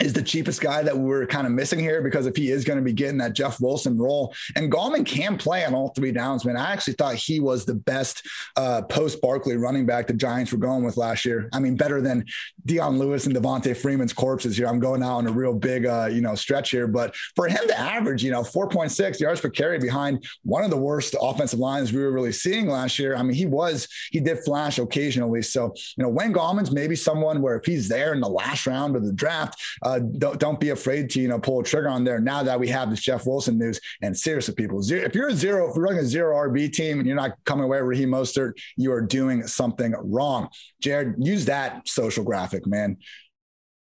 is the cheapest guy that we're kind of missing here because if he is going to be getting that Jeff Wilson role and Gallman can play on all three downs, man, I actually thought he was the best uh, post Barkley running back the Giants were going with last year. I mean, better than Dion Lewis and Devonta Freeman's corpses here. I'm going out on a real big, uh, you know, stretch here, but for him to average, you know, 4.6 yards per carry behind one of the worst offensive lines we were really seeing last year. I mean, he was, he did flash occasionally. So, you know, Wayne Gallman's maybe someone where if he's there in the last round of the draft, uh, don't, don't be afraid to, you know, pull a trigger on there now that we have this Jeff Wilson news. And seriously, people, zero, if you're a zero, if you're running a zero RB team and you're not coming away with Raheem Mostert, you are doing something wrong. Jarad, use that social graphic, man.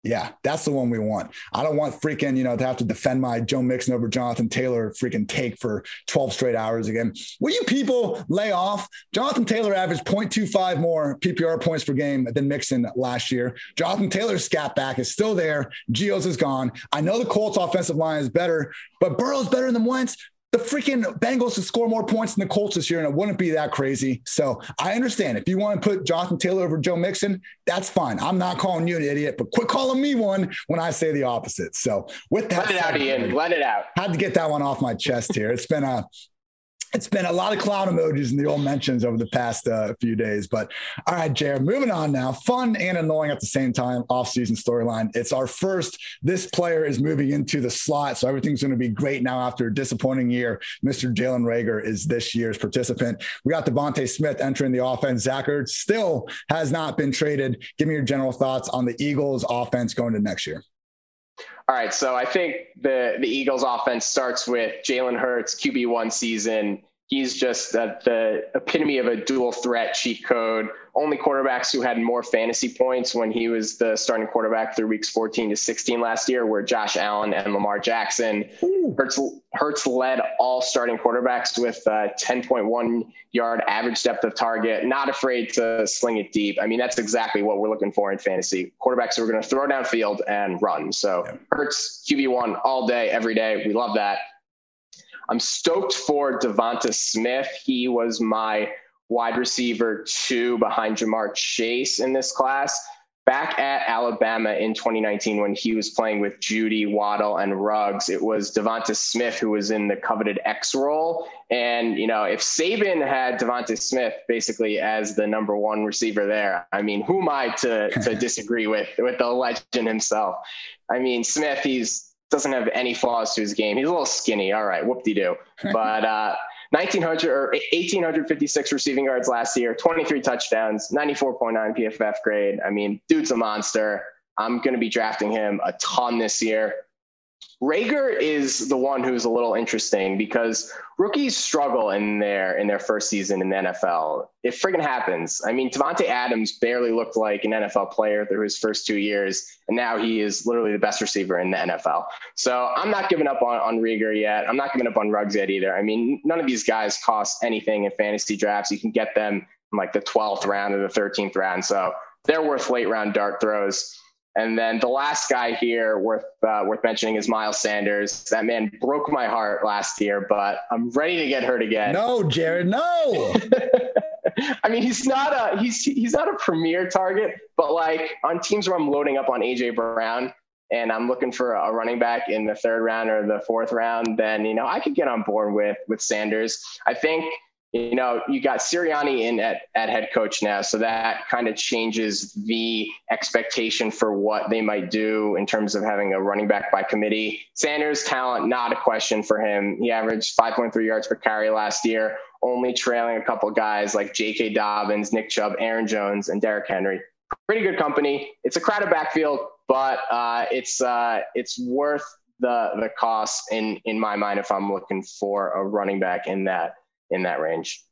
Yeah, that's the one we want. I don't want freaking, you know, to have to defend my Joe Mixon over Jonathan Taylor freaking take for 12 straight hours again. Will you people lay off? Jonathan Taylor averaged 0.25 more PPR points per game than Mixon last year. Jonathan Taylor's scat back is still there. Gio's is gone. I know the Colts offensive line is better, but Burrow's better than Wentz the freaking Bengals to score more points than the Colts this year, and it wouldn't be that crazy. So I understand if you want to put Jonathan Taylor over Joe Mixon, that's fine. I'm not calling you an idiot, but quit calling me one when I say the opposite. So with that, let it out, Ian. Let it out. Had to get that one off my chest here. It's been a it's been a lot of clown emojis in the old mentions over the past uh, few days. But all right, Jarad, moving on now. Fun and annoying at the same time, off-season storyline. It's our first. This player is moving into the slot, so everything's going to be great now after a disappointing year. Mr. Jalen Reagor is this year's participant. We got DeVonta Smith entering the offense. Zach Ertz still has not been traded. Give me your general thoughts on the Eagles' offense going to next year. All right, so I think the the Eagles offense starts with Jalen Hurts QB one season. He's just the epitome of a dual threat cheat code. Only quarterbacks who had more fantasy points when he was the starting quarterback through weeks 14 to 16 last year were Josh Allen and Lamar Jackson. Hertz Hurts led all starting quarterbacks with uh, 10.1 yard average depth of target, not afraid to sling it deep. I mean, that's exactly what we're looking for in fantasy. Quarterbacks who are going to throw downfield and run. So Hurts QB1 all day, every day. We love that. I'm stoked for Devonta Smith. He was my wide receiver two behind Ja'Marr Chase in this class. Back at Alabama in 2019, when he was playing with Jeudy, Waddle, and Ruggs, it was Devonta Smith who was in the coveted X role. And, you know, if Saban had Devonta Smith basically as the number one receiver there, I mean, who am I to, to disagree with, with the legend himself? I mean, Smith, he's doesn't have any flaws to his game. He's a little skinny. All right, whoop de doo. But uh, 1900 or 1856 receiving yards last year, 23 touchdowns, 94.9 PFF grade. I mean, dude's a monster. I'm going to be drafting him a ton this year. Reagor is the one who's a little interesting because rookies struggle in their in their first season in the NFL. It friggin' happens. I mean, Davante Adams barely looked like an NFL player through his first two years, and now he is literally the best receiver in the NFL. So I'm not giving up on, on Reagor yet. I'm not giving up on Ruggs yet either. I mean, none of these guys cost anything in fantasy drafts. You can get them in like the 12th round or the 13th round. So they're worth late round dart throws. And then the last guy here worth uh, worth mentioning is Miles Sanders. That man broke my heart last year, but I'm ready to get hurt again. No, Jarad, no. I mean, he's not a he's he's not a premier target, but like on teams where I'm loading up on AJ Brown and I'm looking for a running back in the third round or the fourth round, then you know I could get on board with with Sanders. I think you know, you got Sirianni in at, at head coach now, so that kind of changes the expectation for what they might do in terms of having a running back by committee. Sanders' talent, not a question for him. He averaged 5.3 yards per carry last year, only trailing a couple guys like J.K. Dobbins, Nick Chubb, Aaron Jones, and Derrick Henry. Pretty good company. It's a crowded backfield, but uh, it's uh, it's worth the the cost in in my mind if I'm looking for a running back in that in that range.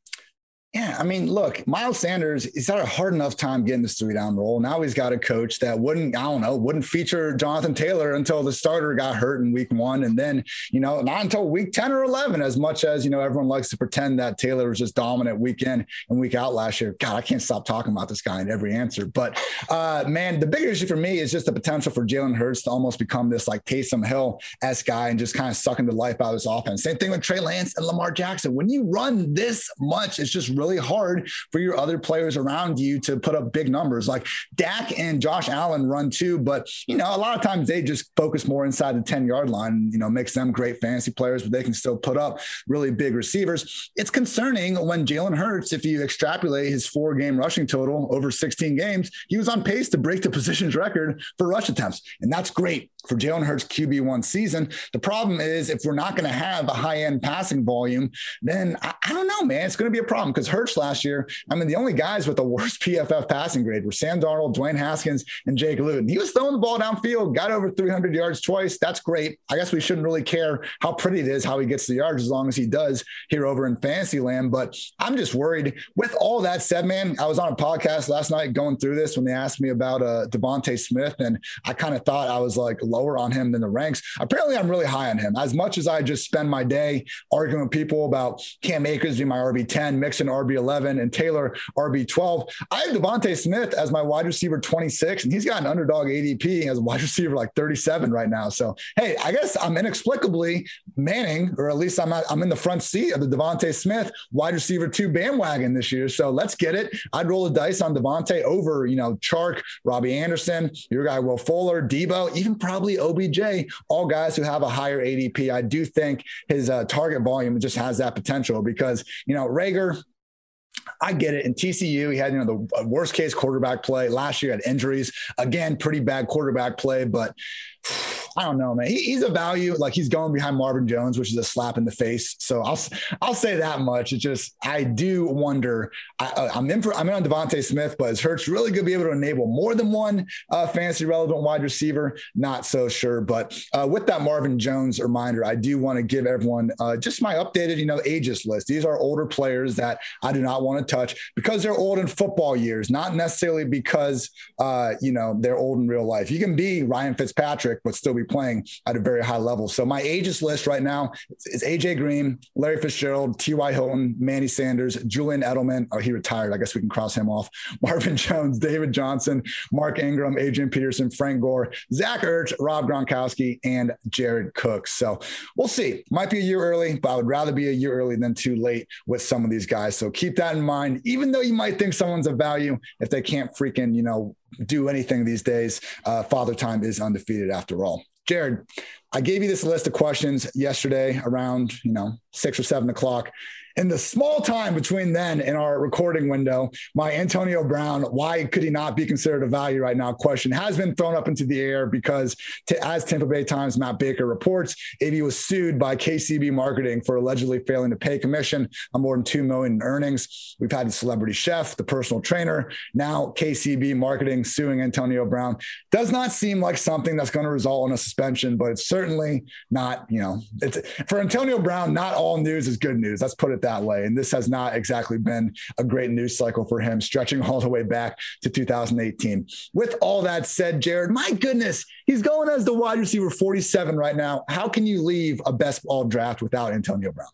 Yeah, I mean, look, Miles Sanders, he's had a hard enough time getting this three down role. Now he's got a coach that wouldn't, I don't know, wouldn't feature Jonathan Taylor until the starter got hurt in week one. And then, you know, not until week 10 or 11, as much as, you know, everyone likes to pretend that Taylor was just dominant week in and week out last year. God, I can't stop talking about this guy in every answer. But uh, man, the bigger issue for me is just the potential for Jalen Hurts to almost become this like Taysom Hill esque guy and just kind of sucking the life out of his offense. Same thing with Trey Lance and Lamar Jackson. When you run this much, it's just really hard for your other players around you to put up big numbers. Like Dak and Josh Allen run too, but you know, a lot of times they just focus more inside the 10 yard line, you know, makes them great fantasy players, but they can still put up really big receivers. It's concerning when Jalen Hurts, if you extrapolate his four game rushing total over 16 games, he was on pace to break the positions record for rush attempts. And that's great for Jalen Hurts QB1 season. The problem is if we're not going to have a high end passing volume, then I, I, don't know, man. It's going to be a problem because Hurts last year, I mean, the only guys with the worst PFF passing grade were Sam Darnold, Dwayne Haskins, and Jake Luton. He was throwing the ball downfield, got over 300 yards twice. That's great. I guess we shouldn't really care how pretty it is, how he gets the yards, as long as he does here over in Fantasyland. But I'm just worried. With all that said, man, I was on a podcast last night going through this when they asked me about uh, DeVonta Smith, and I kind of thought I was like lower on him than the ranks. Apparently, I'm really high on him. As much as I just spend my day arguing with people about Cam Akers being my RB10, Mixon RB11, and Taylor RB12, I have DeVonta Smith as my wide receiver 26, and he's got an underdog ADP as a wide receiver like 37 right now. So, hey, I guess I'm inexplicably Manning, or at least I'm at, I'm in the front seat of the DeVonta Smith wide receiver two bandwagon this year. So let's get it. I'd roll the dice on DeVonta over, you know, Chark, Robbie Anderson, your guy Will Fuller, Deebo, even probably OBJ, all guys who have a higher ADP. I do think his uh, target volume just has that potential because, you know, Reagor, I get it. In TCU, he had you know the uh, worst case quarterback play last year. Had injuries again, pretty bad quarterback play. But I don't know, man. He, he's a value. Like he's going behind Marvin Jones, which is a slap in the face. So I'll I'll say that much. It's just I do wonder. I, am in for I'm in on DeVonta Smith, but is Hurts really going to be able to enable more than one uh, fantasy relevant wide receiver? Not so sure. But uh, with that Marvin Jones reminder, I do want to give everyone uh, just my updated, you know, ages list. These are older players that I do not want to touch because they're old in football years, not necessarily because uh, you know they're old in real life. You can be Ryan Fitzpatrick, but still be playing at a very high level. So my ages list right now is AJ Green, Larry Fitzgerald, T.Y. Hilton, Manny Sanders, Julian Edelman. Oh, he retired. I guess we can cross him off. Marvin Jones, David Johnson, Mark Ingram, Adrian Peterson, Frank Gore, Zach Ertz, Rob Gronkowski, and Jared Cook. So we'll see. Might be a year early, but I would rather be a year early than too late with some of these guys. So keep that in mind. Even though you might think someone's a value, if they can't freaking, you know, do anything these days, uh, Father Time is undefeated after all. Jarad, I gave you this list of questions yesterday around, you know, six or seven o'clock in the small time between then and our recording window, my Antonio Brown, why could he not be considered a value right now question has been thrown up into the air because, to, as Tampa Bay Times Matt Baker reports, AB was sued by KCB Marketing for allegedly failing to pay commission on more than two million in earnings. We've had the celebrity chef, the personal trainer, now KCB Marketing suing Antonio Brown. Does not seem like something that's going to result in a suspension, but it's certainly not, you know, it's for Antonio Brown, not all news is good news. Let's put it that way. And this has not exactly been a great news cycle for him, stretching all the way back to 2018. With all that said, Jarad, my goodness, he's going as the wide receiver 47 right now. How can you leave a best ball draft without Antonio Brown?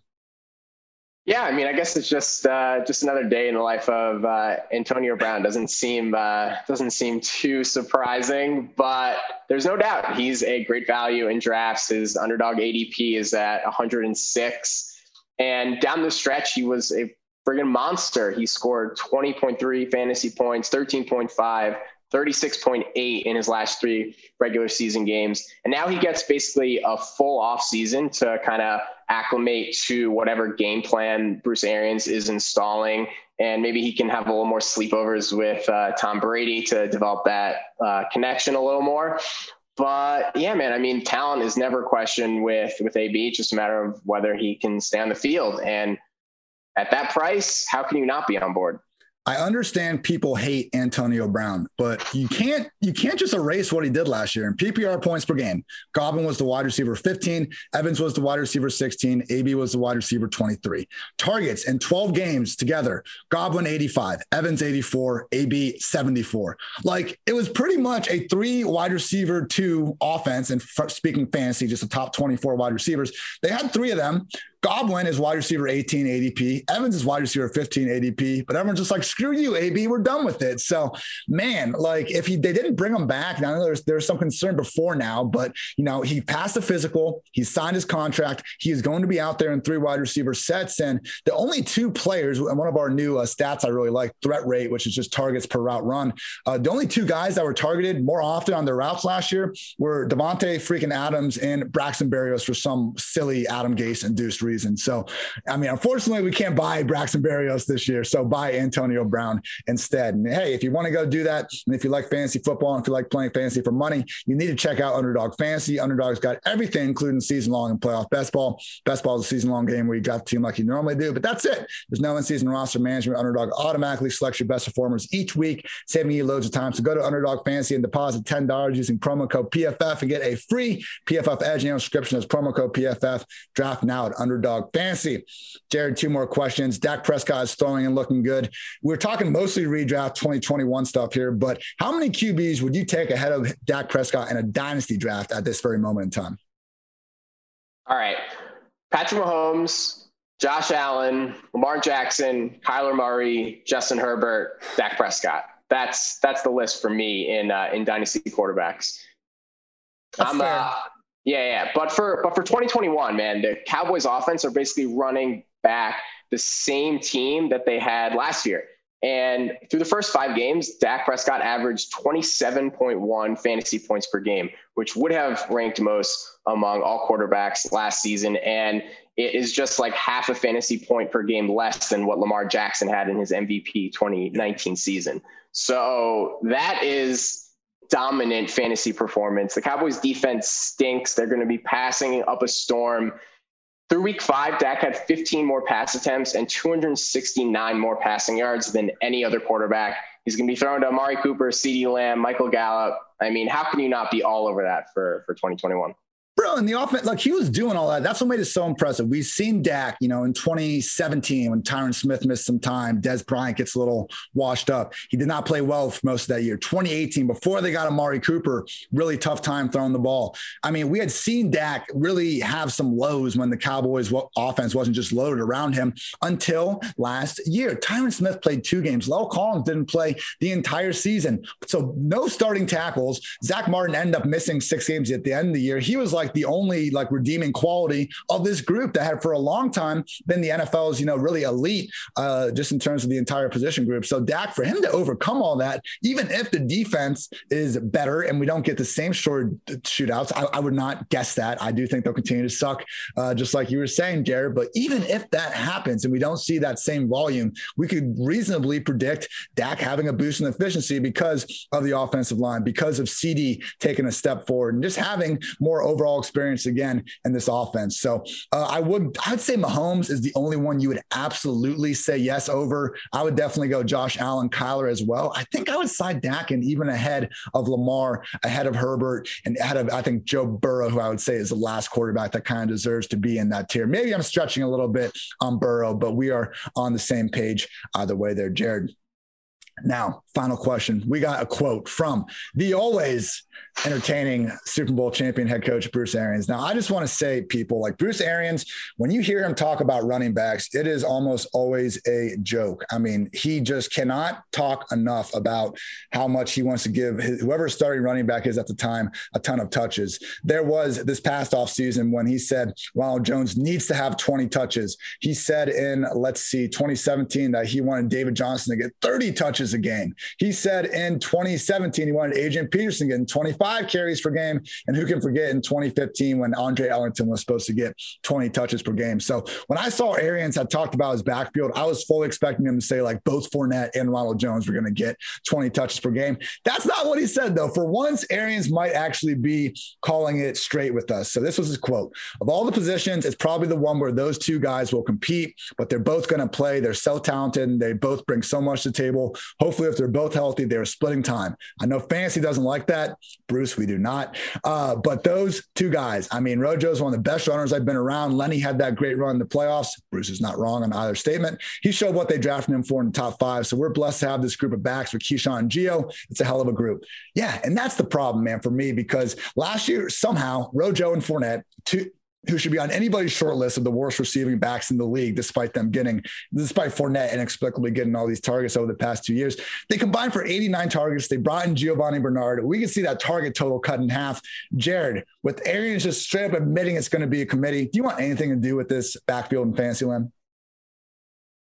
Yeah, I mean, I guess it's just uh, just another day in the life of uh, Antonio Brown. Doesn't seem uh, doesn't seem too surprising, but there's no doubt he's a great value in drafts. His underdog ADP is at 106, and down the stretch, he was a friggin' monster. He scored 20.3 fantasy points, 13.5 36.8 in his last three regular season games. And now he gets basically a full off season to kind of acclimate to whatever game plan Bruce Arians is installing. And maybe he can have a little more sleepovers with uh, Tom Brady to develop that uh, connection a little more. But yeah, man, I mean, talent is never questioned with with AB. It's just a matter of whether he can stay on the field. And at that price, how can you not be on board? I understand people hate Antonio Brown, but you can't you can't just erase what he did last year in PPR points per game. Godwin was the wide receiver 15, Evans was the wide receiver 16, AB was the wide receiver 23. Targets in 12 games together, Godwin 85, Evans 84, AB 74. Like it was pretty much a three wide receiver two offense and speaking fantasy just the top 24 wide receivers. They had three of them. Godwin is wide receiver 18 ADP. Evans is wide receiver 15 ADP, but everyone's just like, screw you, AB, we're done with it. So, man, like if he they didn't bring him back, now there's there's some concern before now, but you know, he passed the physical, he signed his contract, he is going to be out there in three wide receiver sets. And the only two players, and one of our new uh, stats I really like, threat rate, which is just targets per route run. Uh, the only two guys that were targeted more often on their routes last year were Davante freaking Adams and Braxton Berrios for some silly Adam Gase induced reason reason. So, I mean, unfortunately, we can't buy Braxton Berrios this year. So buy Antonio Brown instead. And hey, if you want to go do that, and if you like fantasy football, and if you like playing fantasy for money, you need to check out Underdog Fantasy. Underdog's got everything, including season long and playoff best ball. Best ball is a season long game where you draft a team like you normally do, but that's it. There's no in season roster management. Underdog automatically selects your best performers each week, saving you loads of time. So go to Underdog Fantasy and deposit $10 using promo code PFF and get a free PFF Edge subscription as promo code PFF. Draft now at Underdog Underdog Fantasy. Jarad, two more questions. Dak Prescott is throwing and looking good. We're talking mostly redraft 2021 stuff here, but how many QBs would you take ahead of Dak Prescott in a dynasty draft at this very moment in time? All right. Patrick Mahomes, Josh Allen, Lamar Jackson, Kyler Murray, Justin Herbert, Dak Prescott. That's that's the list for me in uh, in dynasty quarterbacks. That's I'm uh, yeah, yeah. But for but for 2021, man, the Cowboys offense are basically running back the same team that they had last year. And through the first five games, Dak Prescott averaged 27.1 fantasy points per game, which would have ranked most among all quarterbacks last season. And it is just like half a fantasy point per game less than what Lamar Jackson had in his MVP 2019 season. So that is dominant fantasy performance. The Cowboys defense stinks. They're going to be passing up a storm. Through week five, Dak had 15 more pass attempts and 269 more passing yards than any other quarterback. He's going to be thrown to Amari Cooper, CeeDee Lamb, Michael Gallup. I mean, how can you not be all over that for, for 2021? Bro, in the offense, like he was doing all that. That's what made it so impressive. We've seen Dak, you know, in 2017 when Tyron Smith missed some time, Dez Bryant gets a little washed up. He did not play well for most of that year. 2018, before they got Amari Cooper, really tough time throwing the ball. I mean, we had seen Dak really have some lows when the Cowboys offense wasn't just loaded around him until last year. Tyron Smith played two games. La'el Collins didn't play the entire season. So no starting tackles. Zack Martin ended up missing six games at the end of the year. He was like the only like redeeming quality of this group that had for a long time been the NFL's, you know, really elite uh, just in terms of the entire position group. So Dak, for him to overcome all that, even if the defense is better and we don't get the same short shootouts, I, I would not guess that. I do think they'll continue to suck, uh, just like you were saying, Jarad. But even if that happens and we don't see that same volume, we could reasonably predict Dak having a boost in efficiency because of the offensive line, because of CeeDee taking a step forward and just having more overall experienced again in this offense. So uh, I would I'd say Mahomes is the only one you would absolutely say yes over. I would definitely go Josh Allen, Kyler as well. I think I would side Dak and even ahead of Lamar, ahead of Herbert, and ahead of I think Joe Burrow, who I would say is the last quarterback that kind of deserves to be in that tier. Maybe I'm stretching a little bit on Burrow, but we are on the same page either way there, Jarad. Now, final question. We got a quote from the always entertaining Super Bowl champion head coach Bruce Arians. Now, I just want to say, people like Bruce Arians, when you hear him talk about running backs, it is almost always a joke. I mean, he just cannot talk enough about how much he wants to give his, whoever starting running back is at the time a ton of touches. There was this past offseason when he said Ronald Jones needs to have 20 touches. He said in, let's see, 2017 that he wanted David Johnson to get 30 touches a game. He said in 2017 he wanted Adrian Peterson getting 25 carries per game. And who can forget in 2015 when Andre Ellington was supposed to get 20 touches per game. So when I saw Arians had talked about his backfield, I was fully expecting him to say like both Fournette and Ronald Jones were going to get 20 touches per game. That's not what he said though. For once, Arians might actually be calling it straight with us. So this was his quote: "Of all the positions, it's probably the one where those two guys will compete, but they're both going to play. They're so talented and they both bring so much to the table. Hopefully, if they're both healthy, they're splitting time. I know fantasy doesn't like that. Bruce, we do not. Uh, but those two guys, I mean, Rojo is one of the best runners I've been around. Lenny had that great run in the playoffs. Bruce is not wrong on either statement. He showed what they drafted him for in the top five. So we're blessed to have this group of backs with Keyshawn and Gio. It's a hell of a group. Yeah. And that's the problem, man, for me, because last year, somehow, Rojo and Fournette, two, who should be on anybody's short list of the worst receiving backs in the league, despite them getting, despite Fournette inexplicably getting all these targets over the past two years. They combined for 89 targets. They brought in Giovani Bernard. We can see that target total cut in half. Jarad, with Arians just straight up admitting it's going to be a committee, do you want anything to do with this backfield in Fantasyland?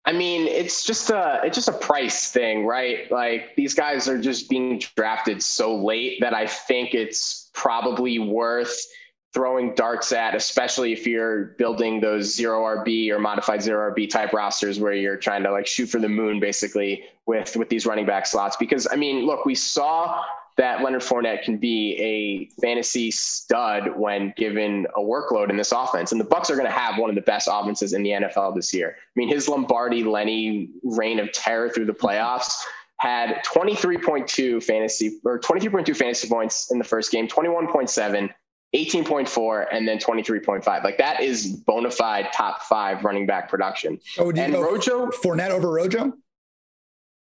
I mean, it's just a it's just a price thing, right? Like these guys are just being drafted so late that I think it's probably worth throwing darts at, especially if you're building those zero RB or modified zero RB type rosters where you're trying to like shoot for the moon basically with with these running back slots. Because I mean, look, we saw that Leonard Fournette can be a fantasy stud when given a workload in this offense. And the Bucs are going to have one of the best offenses in the NFL this year. I mean, his Lombardi Lenny reign of terror through the playoffs had 23.2 fantasy or 23.2 fantasy points in the first game, 21.7 18.4 and then 23.5. Like that is bona fide top five running back production. Oh, and Rojo Fournette over Rojo?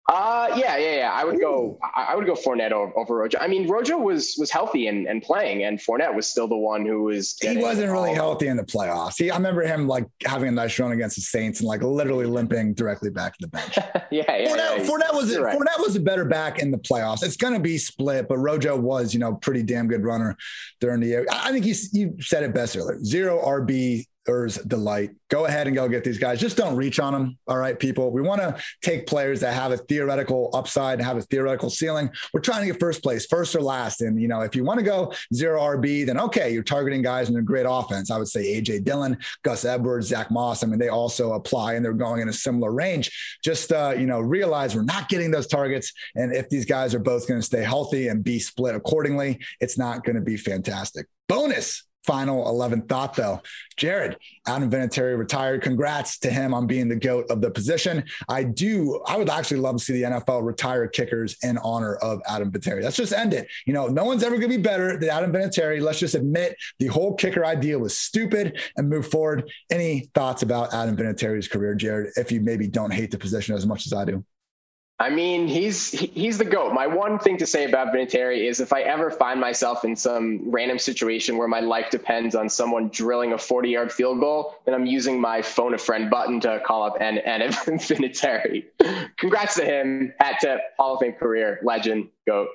Uh, yeah, yeah, yeah. I would go. I would go Fournette over, over Rojo. I mean, Rojo was was healthy and, and playing, and Fournette was still the one who was. He wasn't really healthy in the playoffs. He, I remember him like having a nice run against the Saints and like literally limping directly back to the bench. yeah, yeah, Fournette, yeah. Fournette was right. Fournette was a better back in the playoffs. It's going to be split, but Rojo was you know pretty damn good runner during the year. I think you you said it best earlier. Zero RB Ers delight. Go ahead and go get these guys. Just don't reach on them. All right, people. We want to take players that have a theoretical upside and have a theoretical ceiling. We're trying to get first place, first or last. And you know, if you want to go zero RB, then okay, you're targeting guys in a great offense. I would say AJ Dillon, Gus Edwards, Zach Moss. I mean, they also apply and they're going in a similar range. Just uh, you know, realize we're not getting those targets. And if these guys are both going to stay healthy and be split accordingly, it's not going to be fantastic. Bonus final 11th thought though. Jarad, Adam Vinatieri retired. Congrats to him on being the GOAT of the position. I do, I would actually love to see the NFL retire kickers in honor of Adam Vinatieri. Let's just end it. You know, no one's ever going to be better than Adam Vinatieri. Let's just admit the whole kicker idea was stupid and move forward. Any thoughts about Adam Vinatieri's career, Jarad, if you maybe don't hate the position as much as I do? I mean, he's he's the goat. My one thing to say about Vinatieri is if I ever find myself in some random situation where my life depends on someone drilling a 40 yard field goal, then I'm using my phone a friend button to call up and and Vinatieri. Congrats to him. Hat tip, Hall of Fame career, legend, goat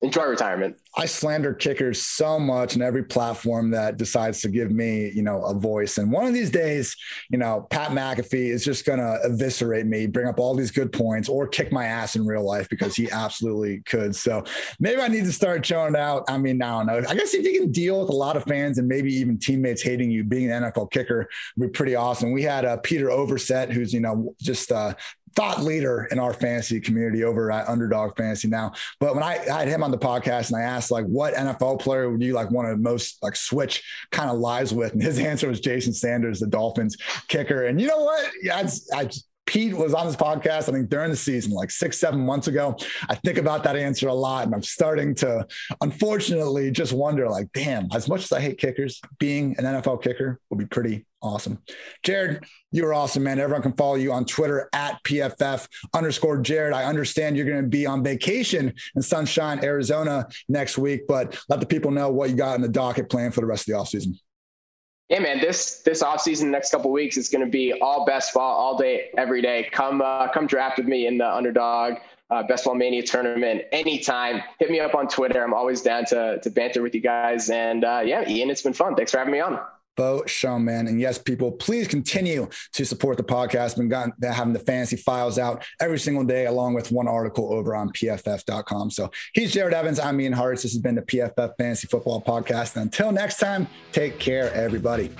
enjoy retirement. I slander kickers so much in every platform that decides to give me, you know, a voice. And one of these days, you know, Pat McAfee is just going to eviscerate me, bring up all these good points, or kick my ass in real life because he absolutely could. So maybe I need to start showing out. I mean, I don't know. I guess if you can deal with a lot of fans and maybe even teammates hating you, being an NFL kicker would be pretty awesome. We had uh, Peter Overzet, who's you know just uh, thought leader in our fantasy community over at Underdog Fantasy now. But when I, I, had him on the podcast and I asked like, what NFL player would you like want to most like switch kind of lives with? And his answer was Jason Sanders, the Dolphins kicker. And you know what? Yeah, I Pete was on this podcast, I think during the season, like six, seven months ago. I think about that answer a lot. And I'm starting to, unfortunately, just wonder like, damn, as much as I hate kickers, being an NFL kicker would be pretty awesome. Jarad, you are awesome, man. Everyone can follow you on Twitter at PFF underscore Jarad. I understand you're going to be on vacation in Sunshine, Arizona next week, but let the people know what you got in the docket plan for the rest of the offseason. Yeah, man. This this off season, next couple weeks, is going to be all best ball, all day, every day. Come uh, come draft with me in the underdog uh, best ball mania tournament anytime. Hit me up on Twitter. I'm always down to to banter with you guys. And uh, yeah, Ian, it's been fun. Thanks for having me on. Showman. And yes, people, please continue to support the podcast. Been having the fantasy files out every single day, along with one article over on pff.com. So he's Jarad Evans. I'm Ian Hartitz. This has been the PFF Fantasy Football Podcast. And until next time, take care, everybody.